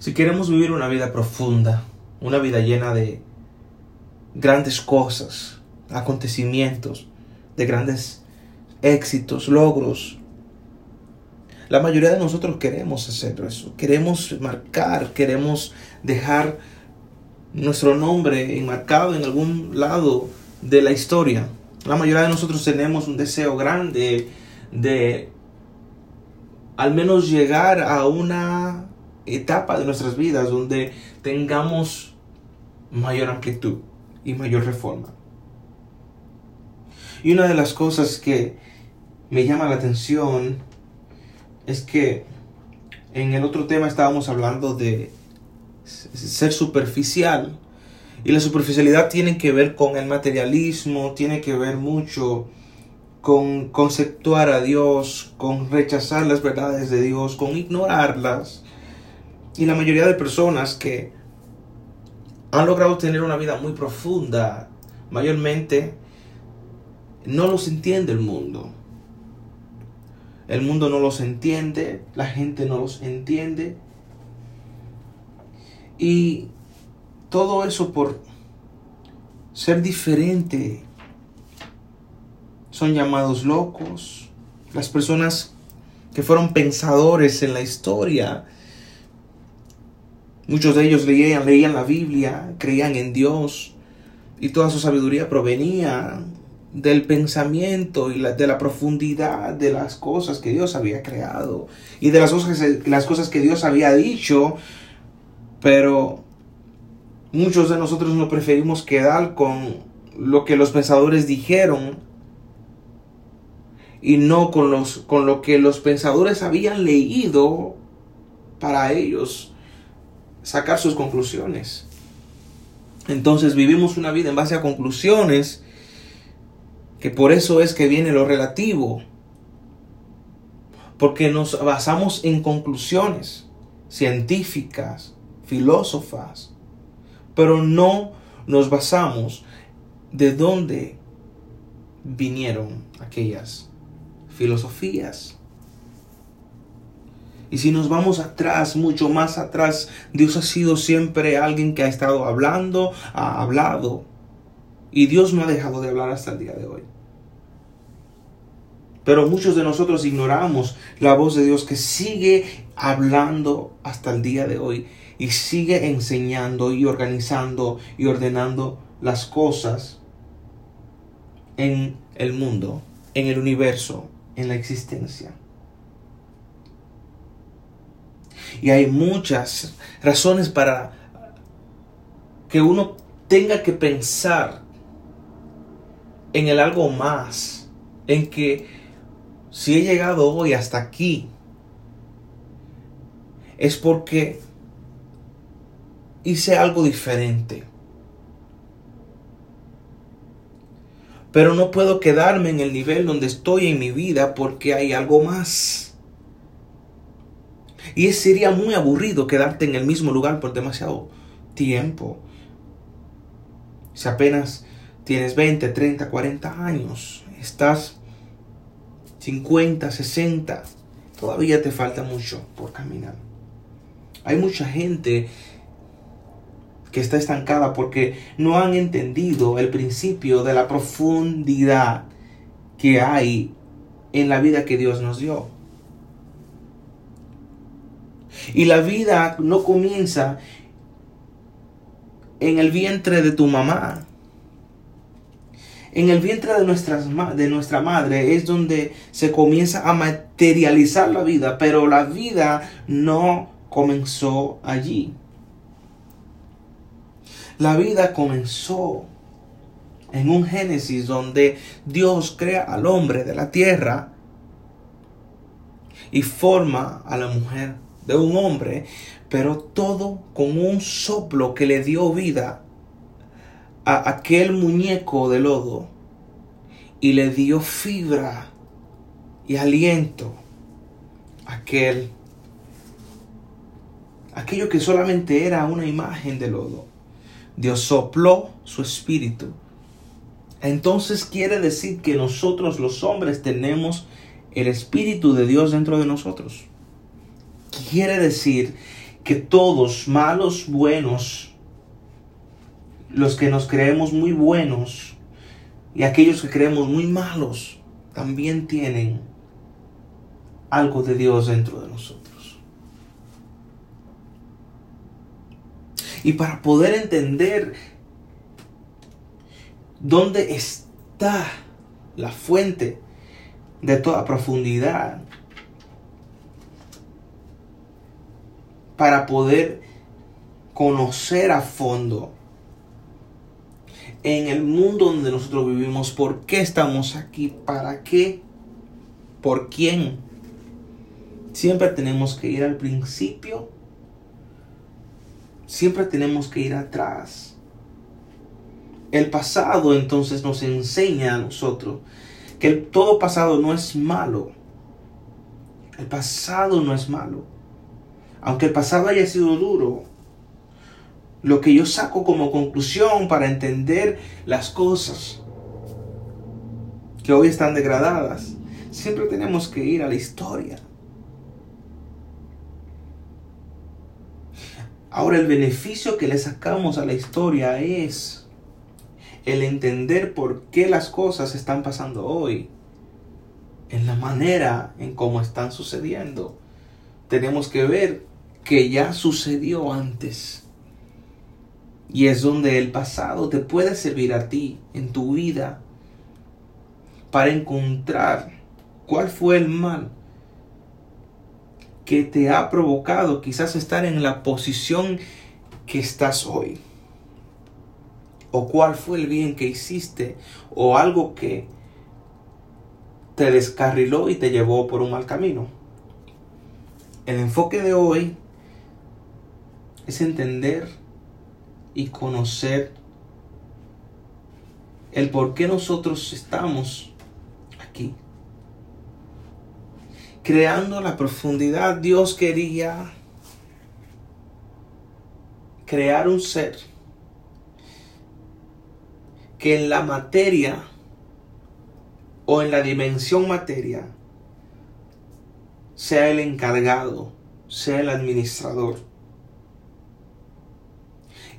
Si queremos vivir una vida profunda, una vida llena de grandes cosas, acontecimientos, de grandes éxitos, logros, la mayoría de nosotros queremos hacer eso, queremos marcar, queremos dejar nuestro nombre enmarcado en algún lado de la historia. La mayoría de nosotros tenemos un deseo grande de al menos llegar a una etapa de nuestras vidas donde tengamos mayor amplitud y mayor reforma. Y una de las cosas que me llama la atención es que en el otro tema estábamos hablando de ser superficial. Y la superficialidad tiene que ver con el materialismo, tiene que ver mucho con conceptuar a Dios, con rechazar las verdades de Dios, con ignorarlas. Y la mayoría de personas que han logrado tener una vida muy profunda, mayormente no los entiende el mundo. El mundo no los entiende, la gente no los entiende. Y todo eso por ser diferente. Son llamados locos. Las personas que fueron pensadores en la historia. Muchos de ellos leían, leían la Biblia, creían en Dios y toda su sabiduría provenía del pensamiento y de la profundidad de las cosas que Dios había creado y de las cosas, las cosas que Dios había dicho, pero muchos de nosotros no preferimos quedar con lo que los pensadores dijeron y no con, los, con lo que los pensadores habían leído para ellos sacar sus conclusiones. Entonces vivimos una vida en base a conclusiones que por eso es que viene lo relativo, porque nos basamos en conclusiones científicas, filósofas, pero no nos basamos de dónde vinieron aquellas filosofías. Y si nos vamos atrás, mucho más atrás, Dios ha sido siempre alguien que ha estado hablando, ha hablado, y Dios no ha dejado de hablar hasta el día de hoy. Pero muchos de nosotros ignoramos la voz de Dios que sigue hablando hasta el día de hoy y sigue enseñando y organizando y ordenando las cosas en el mundo, en el universo, en la existencia. Y hay muchas razones para que uno tenga que pensar en el algo más, en que si he llegado hoy hasta aquí, es porque hice algo diferente. Pero no puedo quedarme en el nivel donde estoy en mi vida porque hay algo más. Y sería muy aburrido quedarte en el mismo lugar por demasiado tiempo. Si apenas tienes 20, 30, 40 años, estás 50, 60, todavía te falta mucho por caminar. Hay mucha gente que está estancada porque no han entendido el principio de la profundidad que hay en la vida que Dios nos dio. Y la vida no comienza en el vientre de tu mamá en el vientre de, nuestras, de nuestra madre es donde se comienza a materializar la vida, pero la vida no comenzó allí. La vida comenzó en un Génesis donde Dios crea al hombre de la tierra y forma a la mujer de un hombre, pero todo con un soplo que le dio vida a aquel muñeco de lodo y le dio fibra y aliento a aquel aquello que solamente era una imagen de lodo. Dios sopló su espíritu. Entonces quiere decir que nosotros los hombres tenemos el espíritu de Dios dentro de nosotros. Quiere decir que todos, malos, buenos, los que nos creemos muy buenos y aquellos que creemos muy malos, también tienen algo de Dios dentro de nosotros. Y para poder entender dónde está la fuente de toda profundidad, para poder conocer a fondo en el mundo donde nosotros vivimos, por qué estamos aquí, para qué, por quién. Siempre tenemos que ir al principio, siempre tenemos que ir atrás. El pasado entonces nos enseña a nosotros que todo pasado no es malo. El pasado no es malo. Aunque el pasado haya sido duro, lo que yo saco como conclusión para entender las cosas que hoy están degradadas, siempre tenemos que ir a la historia. Ahora el beneficio que le sacamos a la historia es el entender por qué las cosas están pasando hoy, en la manera en cómo están sucediendo. Tenemos que ver que ya sucedió antes. Y es donde el pasado te puede servir a ti en tu vida para encontrar cuál fue el mal que te ha provocado quizás estar en la posición que estás hoy. O cuál fue el bien que hiciste o algo que te descarriló y te llevó por un mal camino. El enfoque de hoy es entender y conocer el por qué nosotros estamos aquí. Creando la profundidad, Dios quería crear un ser que en la materia o en la dimensión materia sea el encargado, sea el administrador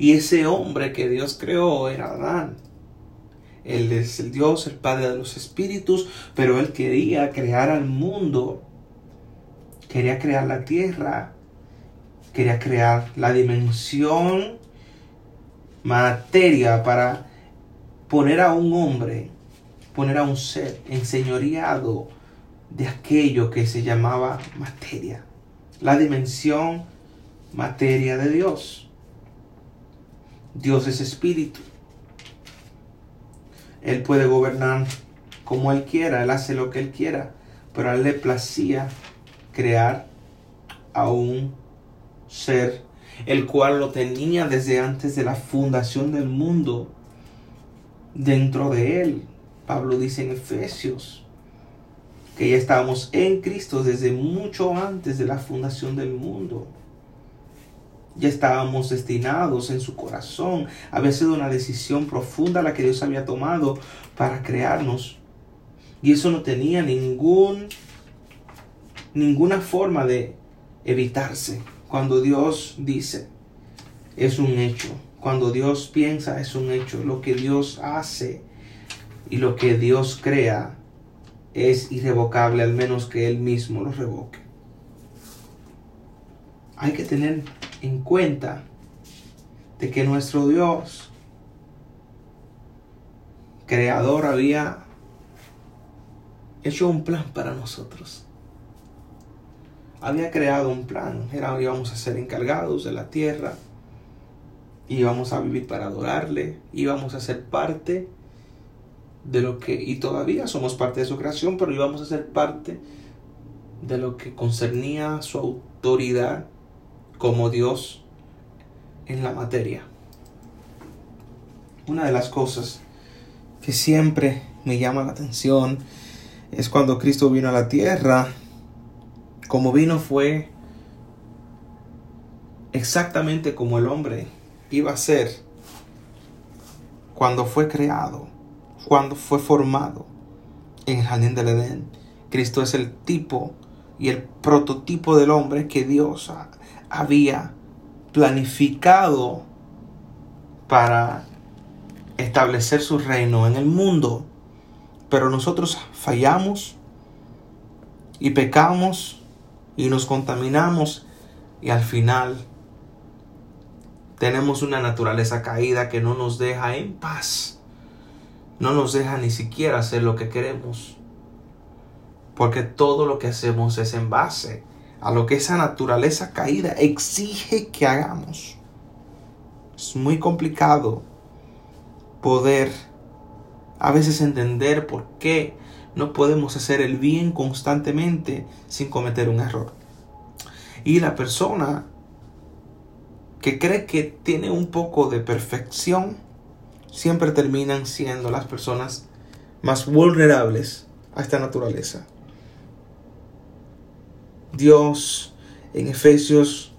y ese hombre que Dios creó era Adán. Él es el Dios, el Padre de los Espíritus, pero él quería crear al mundo, quería crear la tierra, quería crear la dimensión materia para poner a un hombre, poner a un ser enseñoreado de aquello que se llamaba materia, la dimensión materia de Dios. Dios es espíritu. Él puede gobernar como Él quiera, Él hace lo que Él quiera, pero a Él le placía crear a un ser, el cual lo tenía desde antes de la fundación del mundo dentro de Él. Pablo dice en Efesios que ya estábamos en Cristo desde mucho antes de la fundación del mundo. Ya estábamos destinados en su corazón. Había sido una decisión profunda la que Dios había tomado para crearnos. Y eso no tenía ningún, ninguna forma de evitarse. Cuando Dios dice, es un hecho. Cuando Dios piensa, es un hecho. Lo que Dios hace y lo que Dios crea es irrevocable, al menos que Él mismo lo revoque. Hay que tener en cuenta de que nuestro Dios, creador, había hecho un plan para nosotros. Había creado un plan. Era, íbamos a ser encargados de la tierra. Íbamos a vivir para adorarle. Íbamos a ser parte de lo que, y todavía somos parte de su creación, pero íbamos a ser parte de lo que concernía su autoridad como Dios en la materia. Una de las cosas que siempre me llama la atención es cuando Cristo vino a la tierra, como vino fue exactamente como el hombre iba a ser cuando fue creado, cuando fue formado en el jardín del Edén. Cristo es el tipo y el prototipo del hombre que Dios ha había planificado para establecer su reino en el mundo. Pero nosotros fallamos y pecamos y nos contaminamos y al final tenemos una naturaleza caída que no nos deja en paz. No nos deja ni siquiera hacer lo que queremos. Porque todo lo que hacemos es en base a lo que esa naturaleza caída exige que hagamos. Es muy complicado poder a veces entender por qué no podemos hacer el bien constantemente sin cometer un error. Y la persona que cree que tiene un poco de perfección, siempre terminan siendo las personas más vulnerables a esta naturaleza. Dios en Efesios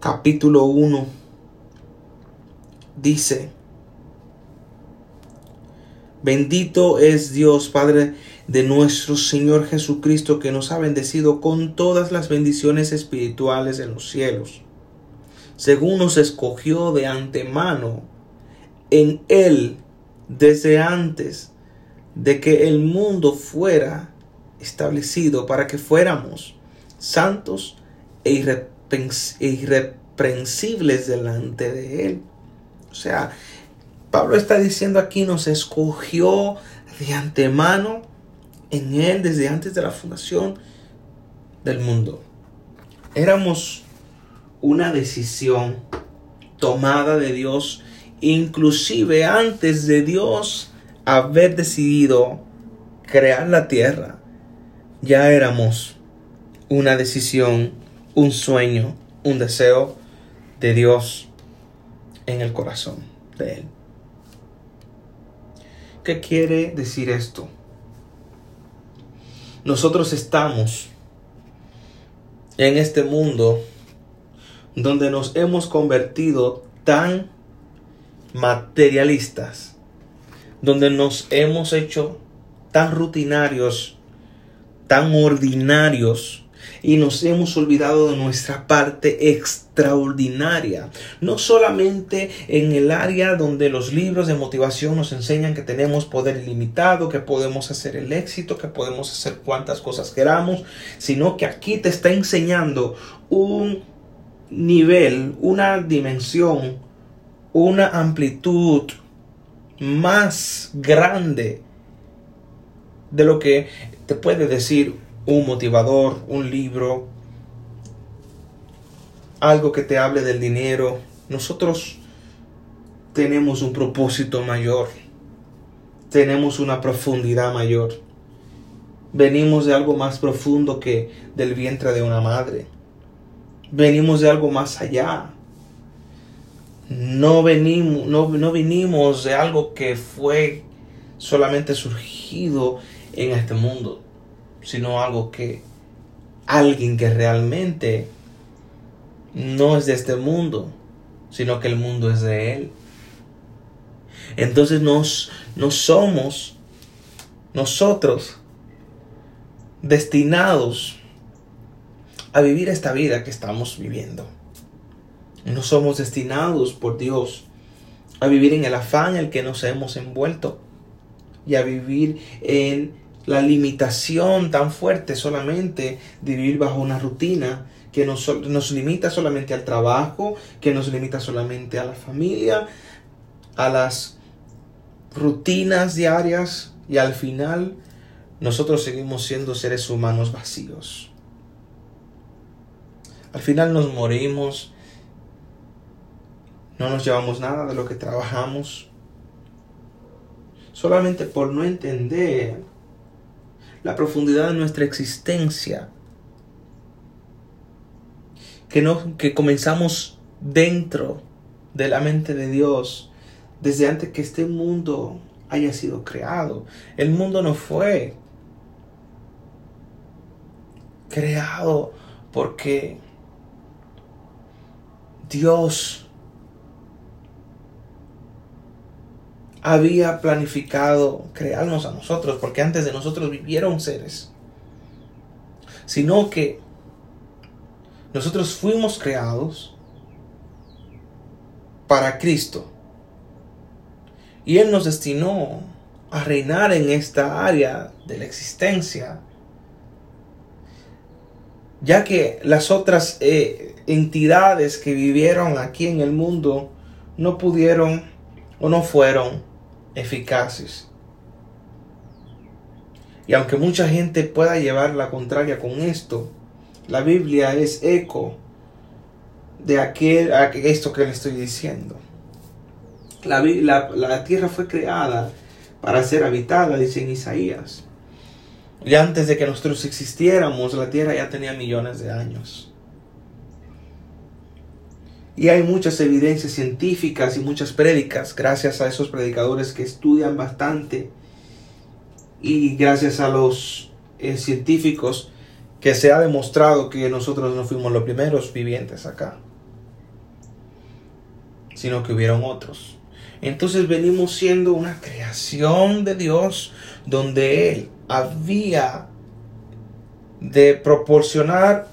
capítulo 1 dice, bendito es Dios Padre de nuestro Señor Jesucristo que nos ha bendecido con todas las bendiciones espirituales en los cielos, según nos escogió de antemano en Él desde antes de que el mundo fuera establecido para que fuéramos santos e, e irreprensibles delante de Él. O sea, Pablo está diciendo aquí, nos escogió de antemano en Él desde antes de la fundación del mundo. Éramos una decisión tomada de Dios, inclusive antes de Dios haber decidido crear la tierra ya éramos una decisión, un sueño, un deseo de Dios en el corazón de Él. ¿Qué quiere decir esto? Nosotros estamos en este mundo donde nos hemos convertido tan materialistas, donde nos hemos hecho tan rutinarios tan ordinarios y nos hemos olvidado de nuestra parte extraordinaria. No solamente en el área donde los libros de motivación nos enseñan que tenemos poder ilimitado, que podemos hacer el éxito, que podemos hacer cuantas cosas queramos, sino que aquí te está enseñando un nivel, una dimensión, una amplitud más grande de lo que te puede decir un motivador, un libro, algo que te hable del dinero. Nosotros tenemos un propósito mayor, tenemos una profundidad mayor. Venimos de algo más profundo que del vientre de una madre. Venimos de algo más allá. No venimos, no, no vinimos de algo que fue solamente surgido en este mundo, sino algo que alguien que realmente no es de este mundo, sino que el mundo es de Él. Entonces nos, no somos nosotros destinados a vivir esta vida que estamos viviendo. No somos destinados por Dios a vivir en el afán en el que nos hemos envuelto y a vivir en la limitación tan fuerte solamente de vivir bajo una rutina que nos, nos, limita solamente al trabajo, que nos limita solamente a la familia, a las rutinas diarias y al final nosotros seguimos siendo seres humanos vacíos. Al final nos morimos, no nos llevamos nada de lo que trabajamos, solamente por no entender la profundidad de nuestra existencia. Que, no, que comenzamos dentro de la mente de Dios desde antes que este mundo haya sido creado. El mundo no fue creado porque Dios había planificado crearnos a nosotros, porque antes de nosotros vivieron seres, sino que Nosotros fuimos creados para Cristo. Y Él nos destinó a reinar en esta área de la existencia. Ya que las otras eh, entidades que vivieron aquí en el mundo no pudieron o no fueron eficaces. Y aunque mucha gente pueda llevar la contraria con esto, la Biblia es eco de aquel, esto que le estoy diciendo. La, la, tierra fue creada para ser habitada, dice en Isaías. Y antes de que nosotros existiéramos, la tierra ya tenía millones de años. Y hay muchas evidencias científicas y muchas prédicas, gracias a esos predicadores que estudian bastante y gracias a los eh, científicos que se ha demostrado que nosotros no fuimos los primeros vivientes acá, sino que hubieron otros. Entonces venimos siendo una creación de Dios donde Él había de proporcionar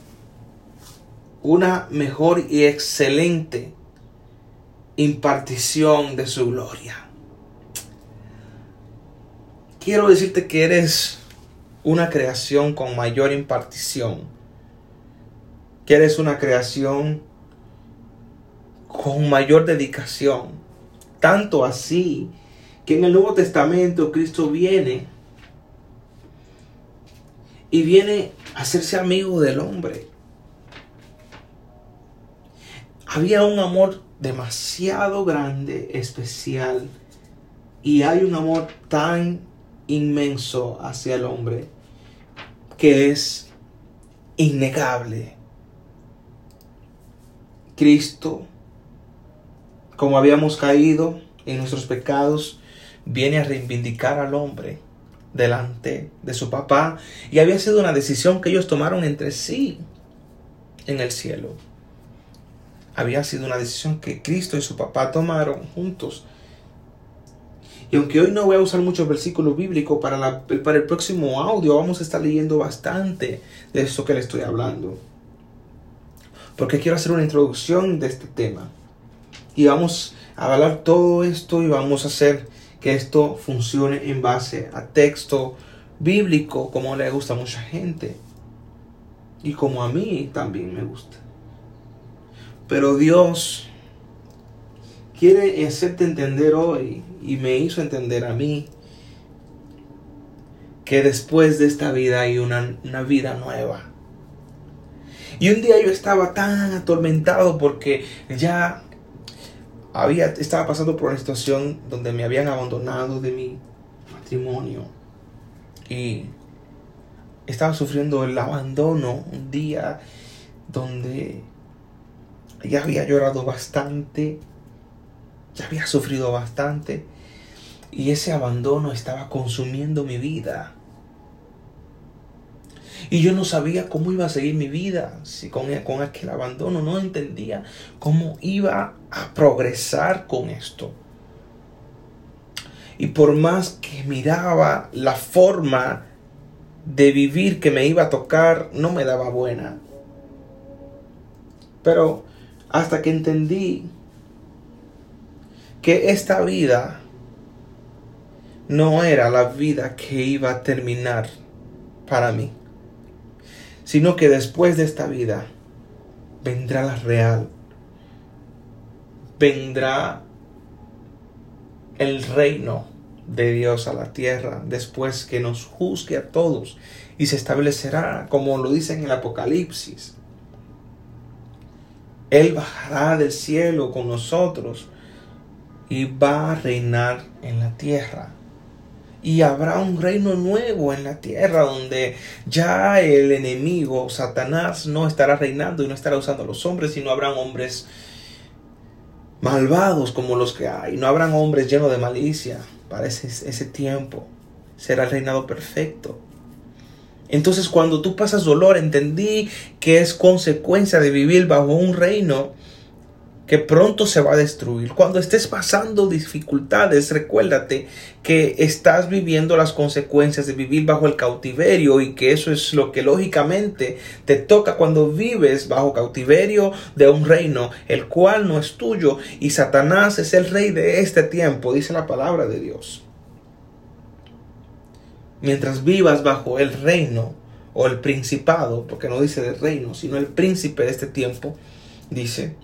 una mejor y excelente impartición de su gloria. Quiero decirte que eres una creación con mayor impartición. Que eres una creación con mayor dedicación. Tanto así que en el Nuevo Testamento Cristo viene y viene a hacerse amigo del hombre. Había un amor demasiado grande, especial, y hay un amor tan inmenso hacia el hombre que es innegable. Cristo, como habíamos caído en nuestros pecados, viene a reivindicar al hombre delante de su papá y había sido una decisión que ellos tomaron entre sí en el cielo. Había sido una decisión que Cristo y su papá tomaron juntos y aunque hoy no voy a usar muchos versículos bíblicos, para, para el próximo audio vamos a estar leyendo bastante de esto que le estoy hablando. Porque quiero hacer una introducción de este tema. Y vamos a hablar todo esto y vamos a hacer que esto funcione en base a texto bíblico, como le gusta a mucha gente. Y como a mí también me gusta. Pero Dios quiere hacerte entender hoy y me hizo entender a mí que después de esta vida hay una, vida nueva. Y un día yo estaba tan atormentado porque ya había, estaba pasando por una situación donde me habían abandonado de mi matrimonio. Y estaba sufriendo el abandono un día donde ya había llorado bastante ya había sufrido bastante y ese abandono estaba consumiendo mi vida. Y yo no sabía cómo iba a seguir mi vida si con, con aquel abandono. No entendía cómo iba a progresar con esto. Y por más que miraba la forma de vivir que me iba a tocar, no me daba buena. Pero hasta que entendí que esta vida no era la vida que iba a terminar para mí, sino que después de esta vida vendrá la real, vendrá el reino de Dios a la tierra después que nos juzgue a todos y se establecerá, como lo dice en el Apocalipsis. Él bajará del cielo con nosotros y va a reinar en la tierra. Y habrá un reino nuevo en la tierra donde ya el enemigo, Satanás, no estará reinando y no estará usando a los hombres, sino habrán hombres malvados como los que hay. No habrán hombres llenos de malicia para ese, ese tiempo. Será el reinado perfecto. Entonces cuando tú pasas dolor, entendí que es consecuencia de vivir bajo un reino que pronto se va a destruir. Cuando estés pasando dificultades, recuérdate que estás viviendo las consecuencias de vivir bajo el cautiverio y que eso es lo que lógicamente te toca cuando vives bajo cautiverio de un reino, el cual no es tuyo y Satanás es el rey de este tiempo, dice la palabra de Dios. Mientras vivas bajo el reino o el principado, porque no dice del reino, sino el príncipe de este tiempo, dice,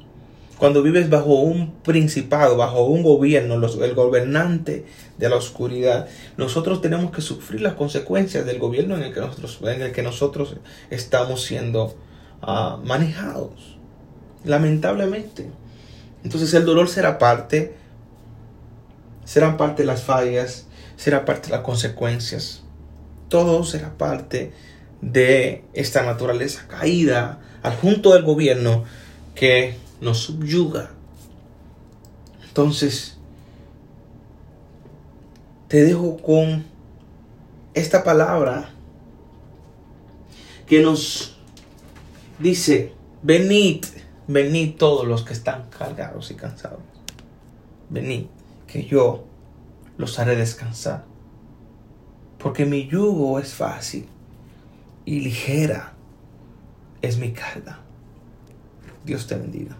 cuando vives bajo un principado, bajo un gobierno, el gobernante de la oscuridad, nosotros tenemos que sufrir las consecuencias del gobierno en el que nosotros, en el que nosotros estamos siendo ah, manejados. Lamentablemente. Entonces el dolor será parte, serán parte de las fallas, será parte de las consecuencias. Todo será parte de esta naturaleza caída al junto del gobierno que nos subyuga. Entonces, te dejo con esta palabra que nos dice, venid, venid todos los que están cargados y cansados. Venid, que yo los haré descansar. Porque mi yugo es fácil y ligera es mi carga. Dios te bendiga.